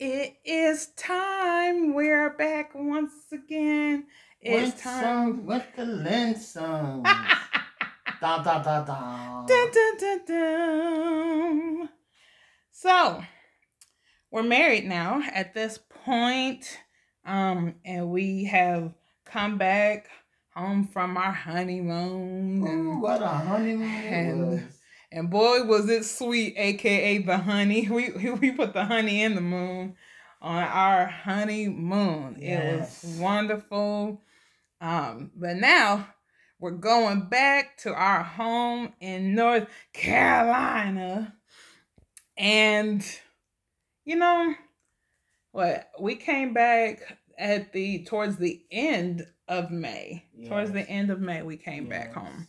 It is time. We're back once again. It's with time. some with the Linsoms. da da da da. Dun, dun, dun, dun. So, we're married now at this point, um, and we have come back home from our honeymoon. Ooh, And, what a honeymoon and-. And boy, was it sweet, aka the honey. We we put the honey in the moon on our honeymoon. It was wonderful. Um, but now we're going back to our home in North Carolina. And you know what? We came back at the towards the end of May. Towards the end of May we came back home.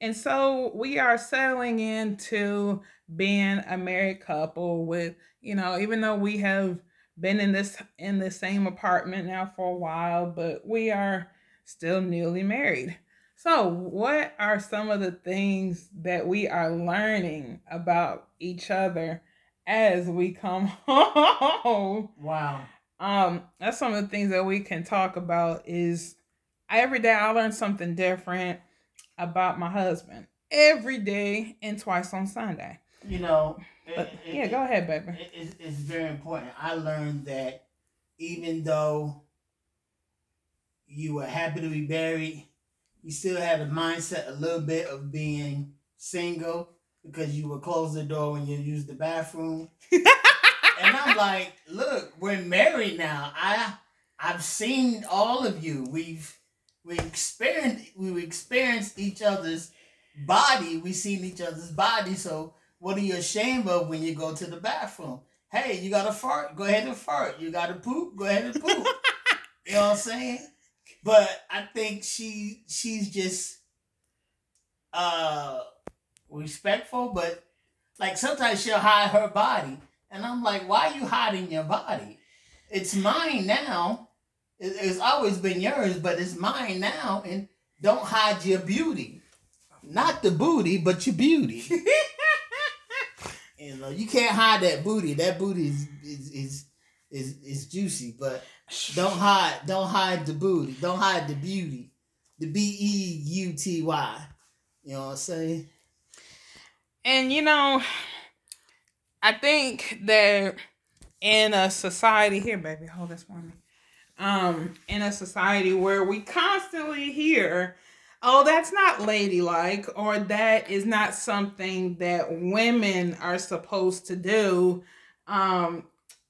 And so we are settling into being a married couple with, you know, even though we have been in this in the same apartment now for a while, but we are still newly married. So, what are some of the things that we are learning about each other as we come home? Wow. Um, that's some of the things that we can talk about is every day I learn something different about my husband. Every day and twice on Sunday. You know. But it- yeah, it- go ahead, baby. it- it's, it's very important. I learned that even though you were happy to be married, you still had a mindset a little bit of being single because you would close the door when you use the bathroom. and I'm like, look, we're married now. I I've seen all of you. We've we experienced we experienced each other's body. We've seen each other's body. So what are you ashamed of when you go to the bathroom? Hey, you got to fart? Go ahead and fart. You got to poop? Go ahead and poop. you know what I'm saying? But I think she she's just uh respectful, but like sometimes she'll hide her body, and I'm like, why are you hiding your body? It's mine now. It- It's always been yours, but it's mine now, and don't hide your beauty. Not the booty, but your beauty. You know, you can't hide that booty. That booty is is is is, is juicy, but don't hide don't hide the booty. Don't hide the beauty. The B E U T Y. You know what I'm saying? And you know, I think that in a society here, baby, hold this for me. Um, in a society where we constantly hear, oh, that's not ladylike, or that is not something that women are supposed to do. Um,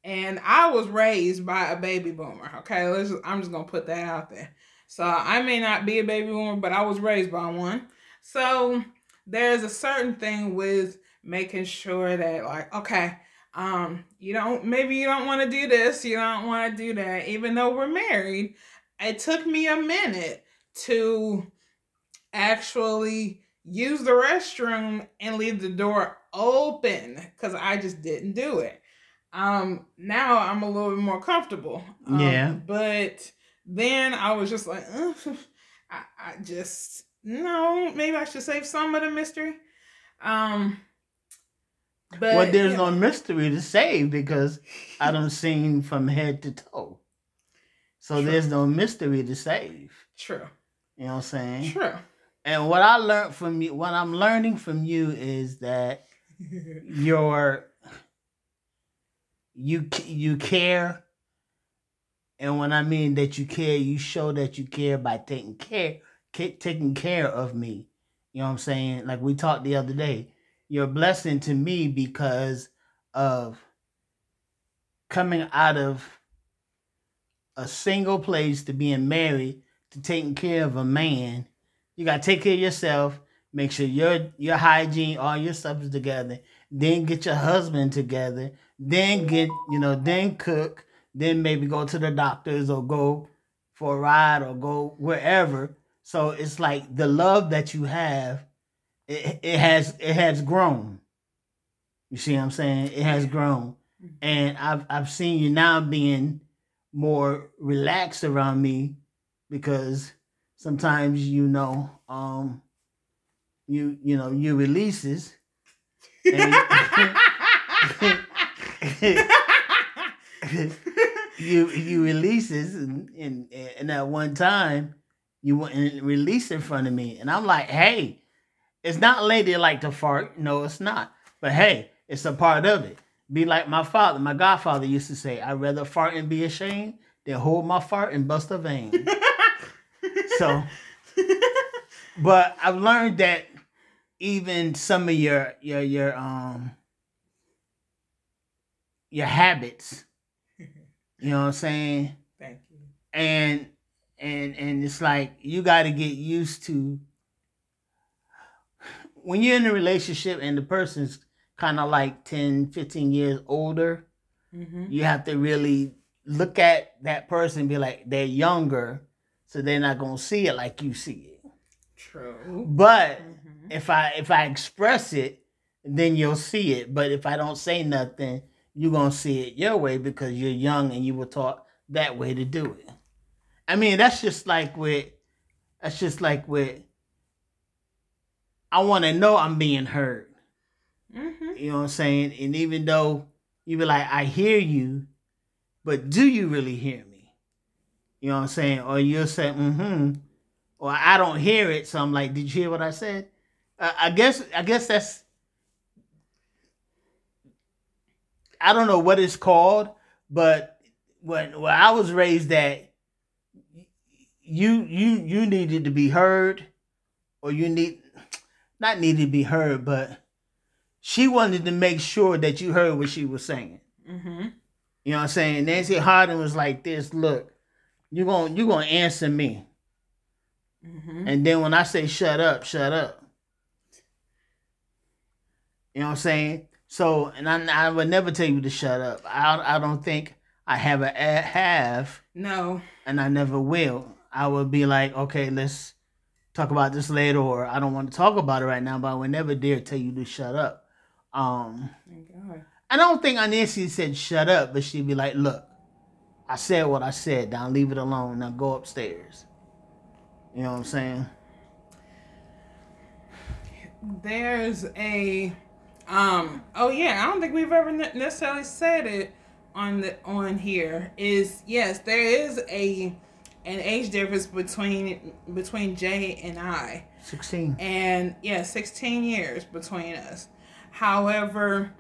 and I was raised by a baby boomer. Okay, let's just, I'm just gonna put that out there. So I may not be a baby boomer, but I was raised by one. So there's a certain thing with making sure that like okay um you don't maybe you don't want to do this you don't want to do that. Even though we're married it took me a minute to actually use the restroom and leave the door open because i just didn't do it. Um now i'm a little bit more comfortable um, Yeah. but then i was just like I, I just no maybe i should save some of the mystery. Um but well, there's yeah. no mystery to save because I don't seen from head to toe. So True. there's no mystery to save. true You know what I'm saying? true And what I learned from you, what I'm learning from you is that your you you care and when i mean that you care you show that you care by taking care ca- taking care of me you know what i'm saying like we talked the other day you're blessing to me because of coming out of a single place to being married to taking care of a man. You got to take care of yourself make sure your your hygiene all your stuff is together then get your husband together then get you know then cook then maybe go to the doctors or go for a ride or go wherever. So it's like the love that you have it, it has it has grown. You see what i'm saying? It has grown. And i've i've seen you now being more relaxed around me because sometimes you know um you you know you releases. And, you you release this and and, and at one time you wouldn't release in front of me. And I'm like, hey, it's not ladylike to fart. No, it's not. But hey, it's a part of it. Be like my father, my godfather used to say, I'd rather fart and be ashamed than hold my fart and bust a vein. so but I've learned that even some of your your your um your habits, you know what I'm saying? Thank you. And and and it's like you got to get used to when you're in a relationship and the person's kind of like 10 15 years older Mm-hmm. you have to really look at that person and be like they're younger so they're not going to see it like you see it True. but Mhm. if i if i express it then you'll see it but if i don't say nothing you're going to see it your way because you're young and you were taught that way to do it i mean that's just like with that's just like with i want to know i'm being heard. Mhm. you know what i'm saying? And even though you be like i hear you but do you really hear me? You know what i'm saying? Or you'll say mm-hmm. Or i don't hear it so i'm like did you hear what i said? Uh, i guess i guess that's i don't know what it's called but when when i was raised that you you you needed to be heard or you need not needed to be heard but she wanted to make sure that you heard what she was saying Mhm. you know what I'm saying? Nancy Harden was like this, look, you're going you going to answer me. Mhm. And then when I say shut up, shut up. You know what I'm saying? So, and I, I would never tell you to shut up. I, I don't think I have a have, No. and I never will. I would be like, okay, let's talk about this later, or I don't want to talk about it right now, but I would never dare tell you to shut up. Um. I don't think Nancy said shut up, but she'd be like, look, I said what I said. Now leave it alone. Now go upstairs. You know what I'm saying? There's a um oh yeah, I don't think we've ever necessarily said it on the on here is yes, there is a an age difference between between Jay and I. 16. and yeah, 16 years between us. However,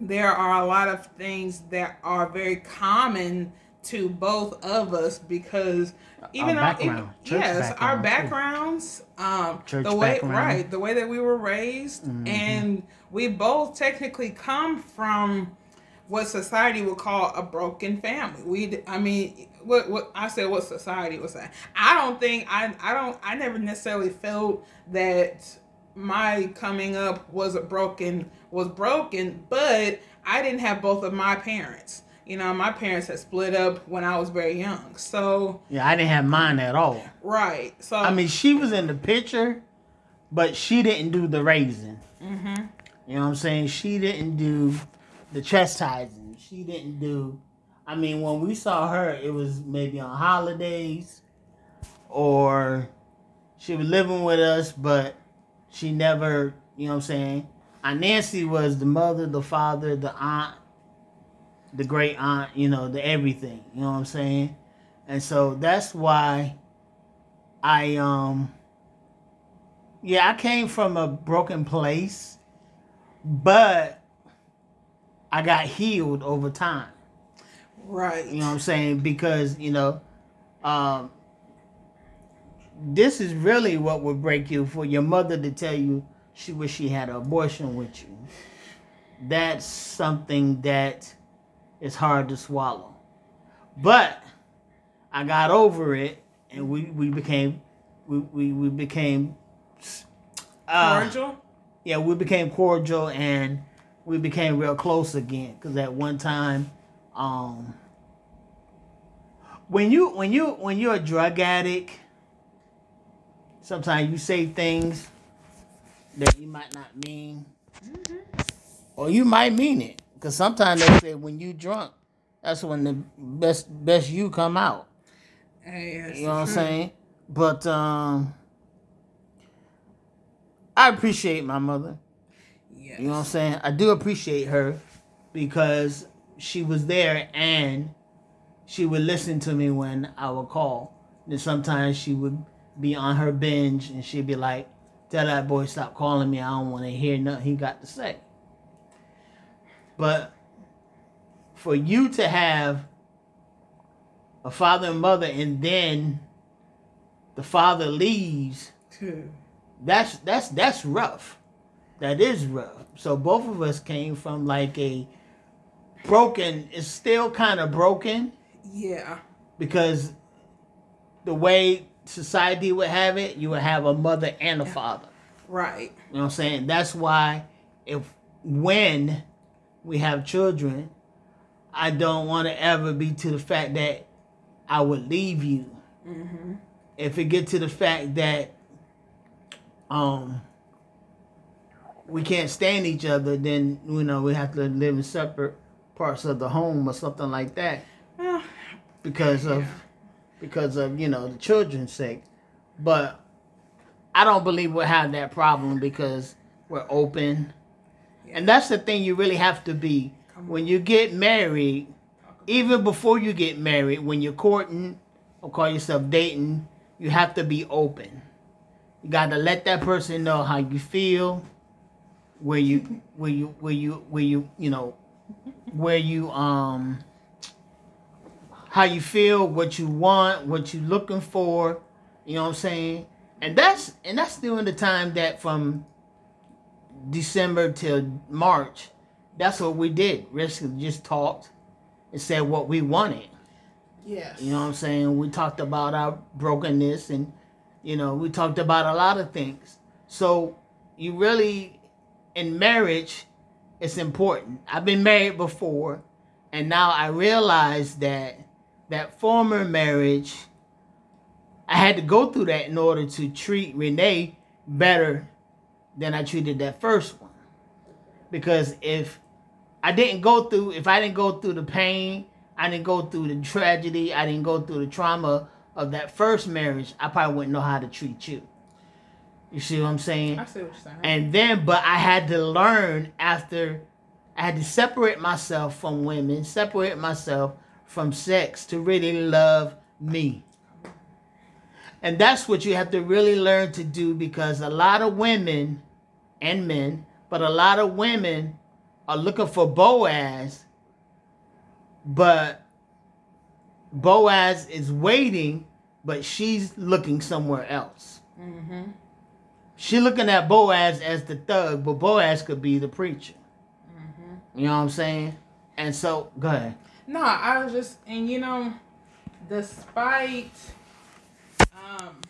there are a lot of things that are very common to both of us because even even- yes, our background, too. backgrounds, um, Church the way background. right, the way that we were raised, Mhm. and we both technically come from what society would call a broken family. We, I mean, what what I said, what society was say. I don't think I I don't I never necessarily felt that my coming up was a broken was broken, but I didn't have both of my parents. You know, my parents had split up when I was very young. So Yeah, I didn't have mine at all. right. So I mean, she was in the picture, but she didn't do the raising. hmm You know what I'm saying? She didn't do the chastising. She didn't do. I mean, when we saw her, it was maybe on holidays, or she was living with us, but she never. You know what I'm saying? Aunt Nancy was the mother, the father, the aunt, the great aunt. You know, the everything. You know what I'm saying? And so that's why I um. Yeah, I came from a broken place but I got healed over time. Right. You know what I'm saying? Because you know, um, this is really what would break you for your mother to tell you she wish she had an abortion with you. That's something that is hard to swallow. But I got over it, and we we became we we, we became. Uh, cordial. yeah, we became cordial and we became real close again. Cause at one time, um, when you when you when you're a drug addict, sometimes you say things that you might not mean, or you might mean it. Cause sometimes they say when you drunk, that's when the best best you come out. Hey, You know what I'm saying? But um, I appreciate my mother. Yes. You know what I'm saying? I do appreciate her because she was there and she would listen to me when I would call. Then sometimes she would be on her binge and she'd be like, Tell that boy stop calling me. I don't want to hear nothing he got to say. But for you to have a father and mother and then the father leaves, that's that's that's rough. That is rough. So both of us came from like a broken, is still kind of broken. Yeah. Because the way society would have it, you would have a mother and a father. Right. You know what I'm saying? That's why if when we have children, I don't want to ever be to the fact that I would leave you. Mm-hmm. If it get to the fact that um we can't stand each other, then you know we have to live in separate parts of the home or something like that. because of because of you know the children's sake. But I don't believe we'll have that problem because we're open. And that's the thing you really have to be when you get married, even before you get married, when you're courting or call yourself dating, you have to be open. You got to let that person know how you feel, where you where you where you where you you know where you um how you feel, what you want, what you looking for, you know what I'm saying? And that's and that's during the time that from December till March, that's what we did. Basically just talked and said what we wanted. Yes. You know what I'm saying? We talked about our brokenness and you know, we talked about a lot of things. So you really in marriage it's important. I've been married before and now I realize that that former marriage I had to go through that in order to treat Renee better than I treated that first one. Because if I didn't go through, if I didn't go through the pain, I didn't go through the tragedy, I didn't go through the trauma of that first marriage, I probably wouldn't know how to treat you. You see what I'm saying? I see what you're saying. And then, but I had to learn after, I had to separate myself from women, separate myself from sex to really love me. And that's what you have to really learn to do because a lot of women and men, but a lot of women are looking for Boaz, but Boaz is waiting, but she's looking somewhere else. Mm-hmm. She looking at Boaz as the thug, but Boaz could be the preacher. Mm-hmm. You know what I'm saying? And so, go ahead. No, I was just, and you know, despite, um,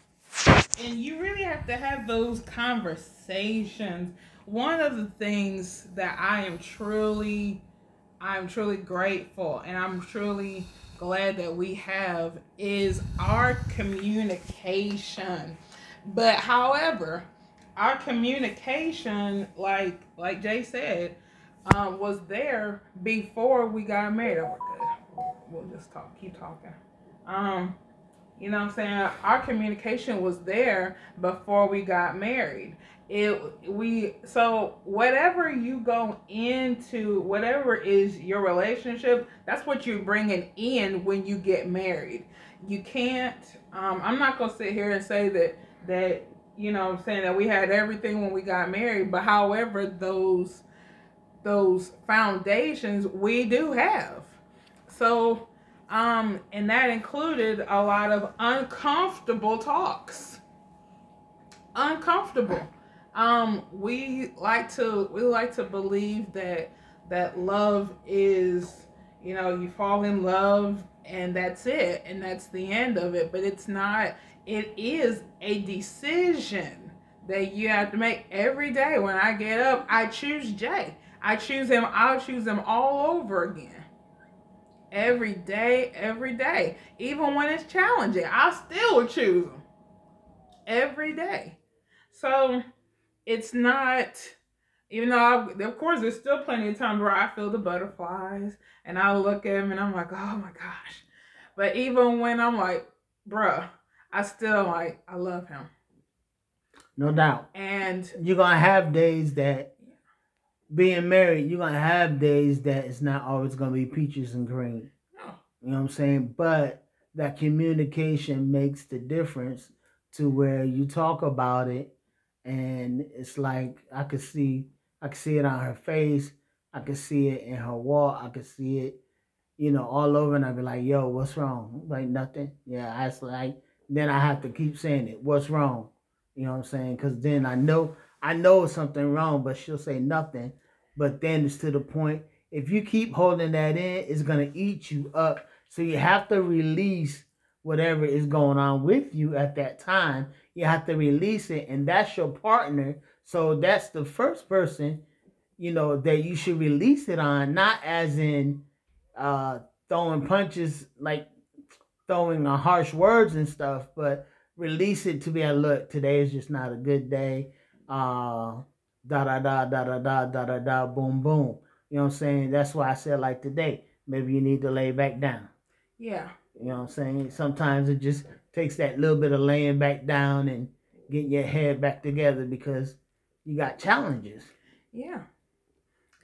and you really have to have those conversations. One of the things that I am truly, I'm truly grateful, and I'm truly glad that we have is our communication. But however, our communication, like like Jay said, um, was there before we got married. Oh, good. We'll just talk, keep talking. Um, you know what I'm saying? Our communication was there before we got married. It we so whatever you go into, whatever is your relationship, that's what you're bringing in when you get married. You can't. Um, I'm not gonna sit here and say that that you know I'm saying that we had everything when we got married, but however those those foundations we do have. So, um, and that included a lot of uncomfortable talks. Uncomfortable. Um, we like to we like to believe that that love is, you know, you fall in love and that's it and that's the end of it, but it's not. It is a decision that you have to make every day. When I get up, I choose Jay. I choose him. I'll choose him all over again. Every day, every day. Even when it's challenging, I still choose him. Every day. So it's not, even though, I, of course, there's still plenty of times where I feel the butterflies and I look at him and I'm like, oh my gosh. But even when I'm like, bruh, I still like, I love him. No doubt. And You're gonna have days that being married, you're gonna have days that it's not always gonna be peaches and cream. No. You know what I'm saying? But that communication makes the difference to where you talk about it and it's like I could see I could see it on her face, I could see it in her walk, I could see it, you know, all over and I'd be like, yo, what's wrong? Like nothing. Yeah, I was like then I have to keep saying it. What's wrong? You know what I'm saying? Because then I know I know something wrong, but she'll say nothing. But then it's to the point. If you keep holding that in, it's gonna eat you up. So you have to release whatever is going on with you at that time. You have to release it, and that's your partner. So that's the first person, you know, that you should release it on, not as in uh throwing punches like throwing uh, harsh words and stuff, but release it to be a look. Today is just not a good day. Uh, da da da da da da da da da boom boom. You know what I'm saying? That's why I said like today. Maybe you need to lay back down. Yeah. You know what I'm saying? Sometimes it just takes that little bit of laying back down and getting your head back together because you got challenges. Yeah.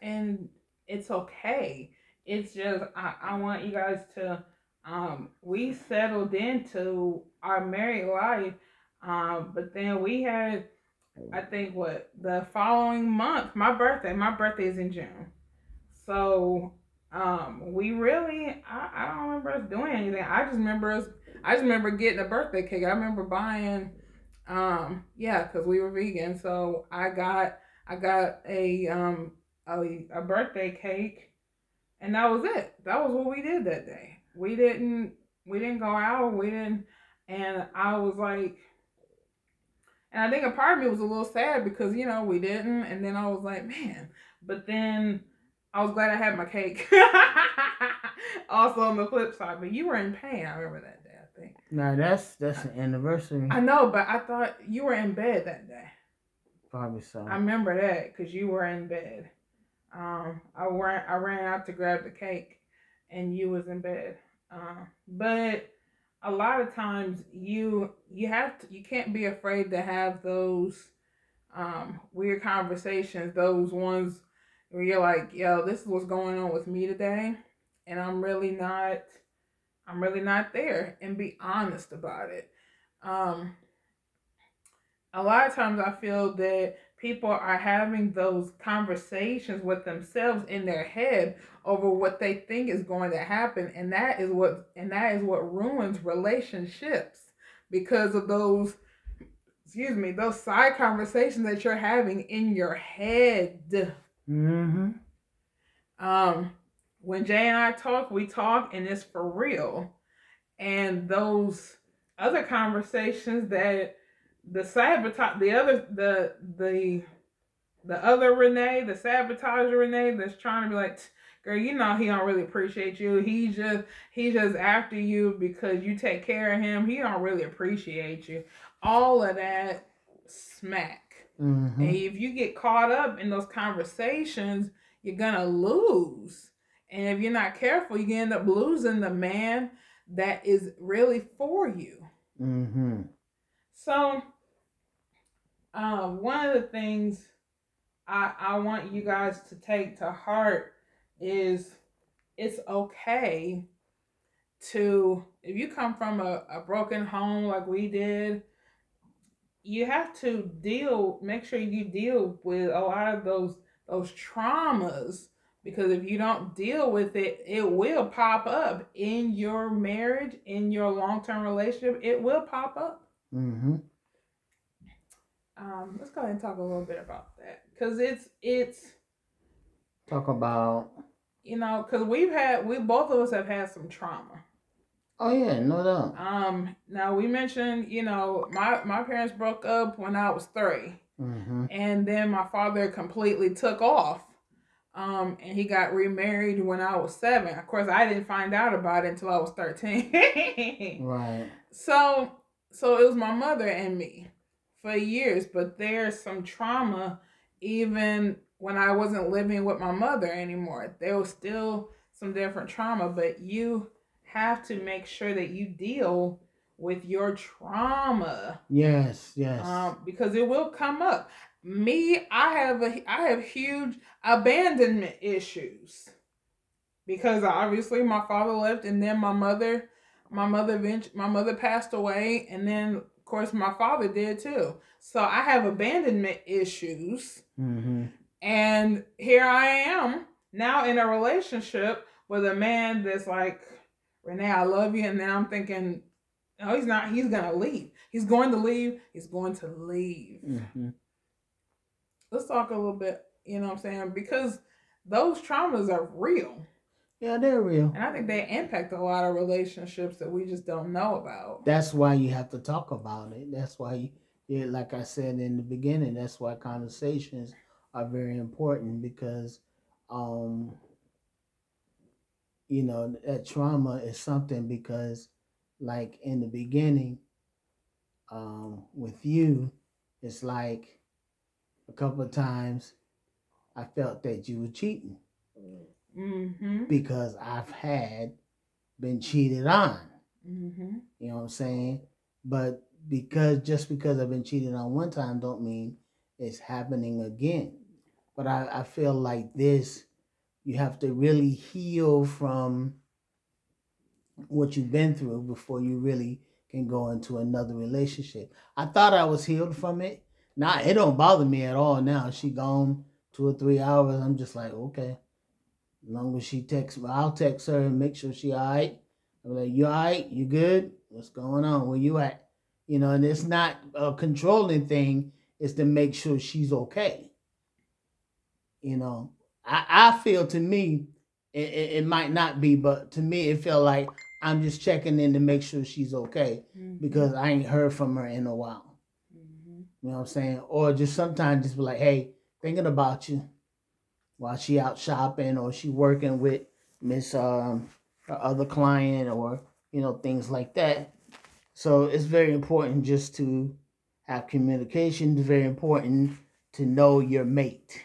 And it's okay. It's just I, I want you guys to um we settled into our married life. Um, but then we had I think what the following month, my birthday, my birthday is in June. So um we really I, I don't remember us doing anything. I just remember us I just remember getting a birthday cake. I remember buying um yeah, because we were vegan. So I got I got a um a, a birthday cake and that was it. That was what we did that day. We didn't we didn't go out, we didn't and I was like and I think a part of me was a little sad because, you know, we didn't. And then I was like, man. But then I was glad I had my cake. also on the flip side. But you were in pain. I remember that day, I think. No, that's that's an anniversary. I know, but I thought you were in bed that day. Probably so. I remember that because you were in bed. Um, I ran I ran out to grab the cake, and you was in bed. Uh, but a lot of times you you have to you can't be afraid to have those um, weird conversations, those ones where you're like, yo, this is what's going on with me today, and I'm really not I'm really not there, and be honest about it. Um, a lot of times I feel that people are having those conversations with themselves in their head over what they think is going to happen. And that is what and that is what ruins relationships because of those excuse me those side conversations that you're having in your head. Mm-hmm. um when jay and i talk we talk and it's for real. And those other conversations that the sabotage the other the the the other Renee, the sabotager Renee that's trying to be like, girl, you know he don't really appreciate you. He's just he's just after you because you take care of him. He don't really appreciate you. All of that smack. Mm-hmm. And if you get caught up in those conversations, you're gonna lose. And if you're not careful, you end up losing the man that is really for you. Mm-hmm. So um, one of the things I, I want you guys to take to heart is it's okay to, if you come from a, a broken home like we did, you have to deal, make sure you deal with a lot of those those traumas because if you don't deal with it, it will pop up in your marriage, in your long term relationship. It will pop up. Mm-hmm. Um, let's go ahead and talk a little bit about that because it's it's talk about you know because we've had we both of us have had some trauma. Oh yeah, no doubt. Um, now we mentioned you know my my parents broke up when I was 3 mm-hmm. and then my father completely took off. Um, and he got remarried when I was seven. Of course, I didn't find out about it until I was thirteen. right. So, so it was my mother and me for years, but there's some trauma even when I wasn't living with my mother anymore. There was still some different trauma, but you have to make sure that you deal with your trauma. Yes, yes. Um, because it will come up. me, I have a I have huge abandonment issues because obviously my father left, and then my mother, my mother, my mother passed away, and then course my father did too. So I have abandonment issues, Mm-hmm. and here I am now in a relationship with a man that's like, Renee, I love you, and then I'm thinking, no, he's not. He's gonna leave. He's going to leave. He's going to leave. Mm-hmm. Let's talk a little bit. You know what I'm saying? Because those traumas are real. Yeah, they're real. And I think they impact a lot of relationships that we just don't know about. That's why you have to talk about it. That's why, you, yeah, like I said in the beginning, that's why conversations are very important because, um, you know, that trauma is something because, like in the beginning, um, with you, it's like a couple of times I felt that you were cheating Mm-hmm. because I've had been cheated on. Mm-hmm. You know what I'm saying? But because just because I've been cheated on one time don't mean it's happening again. But I, I feel like this, you have to really heal from what you've been through before you really can go into another relationship. I thought I was healed from it. Now it don't bother me at all now. She gone two or three hours. I'm just like, okay. As long as she texts me, I'll text her and make sure she all right. I'm like, you all right? You good? What's going on? Where you at? You know, and it's not a controlling thing. It's to make sure she's okay. You know, I, I feel to me, it, it, it might not be, but to me, it felt like I'm just checking in to make sure she's okay Mm-hmm. because I ain't heard from her in a while. Mm-hmm. You know what I'm saying? Or just sometimes just be like, hey, thinking about you while she out shopping or she working with Miss um her other client or you know things like that. So it's very important just to have communication. It's very important to know your mate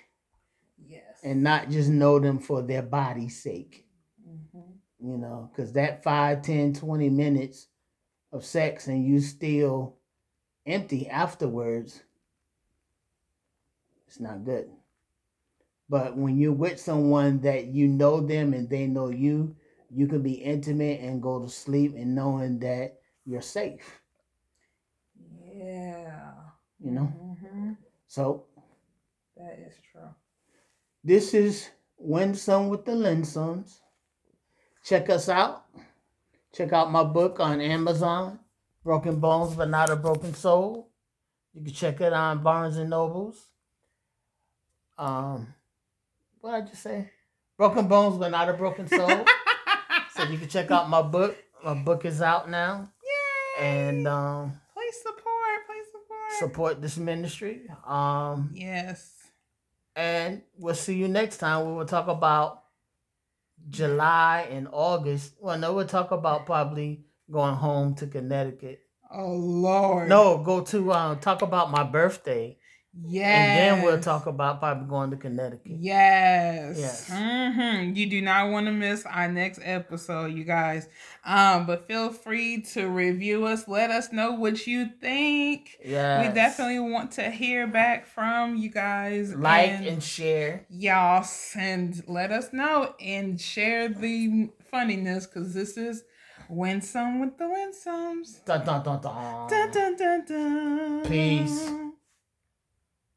Yes. and not just know them for their body's sake. Mm-hmm. You know, because that 5, 10, 20 minutes of sex and you still empty afterwards, it's not good. But when you're with someone that you know them and they know you, you can be intimate and go to sleep and knowing that you're safe. Yeah. You know? Mm-hmm. So That is true. this is Winsome with the Linsoms. Check us out. Check out my book on Amazon, Broken Bones but Not a Broken Soul. You can check it on Barnes and Nobles. Um, what did I just say? Broken Bones but Not a Broken Soul. so you can check out my book. My book is out now, Yay! and um, please support. Please support. support this ministry. Um, Yes. and we'll see you next time. We will talk about July and August. Well, no, we'll talk about probably going home to Connecticut. Oh Lord. No, go to uh, talk about my birthday, Yes. and then we'll talk about probably going to Connecticut. Yes. Yes. hmm You do not want to miss our next episode, you guys. Um, but feel free to review us. Let us know what you think. Yeah, We definitely want to hear back from you guys. like and share. y'all and let us know and share the funniness because this is Winsome with the Winsomes. Dun, dun, dun, dun. Dun, dun, dun, dun. Peace.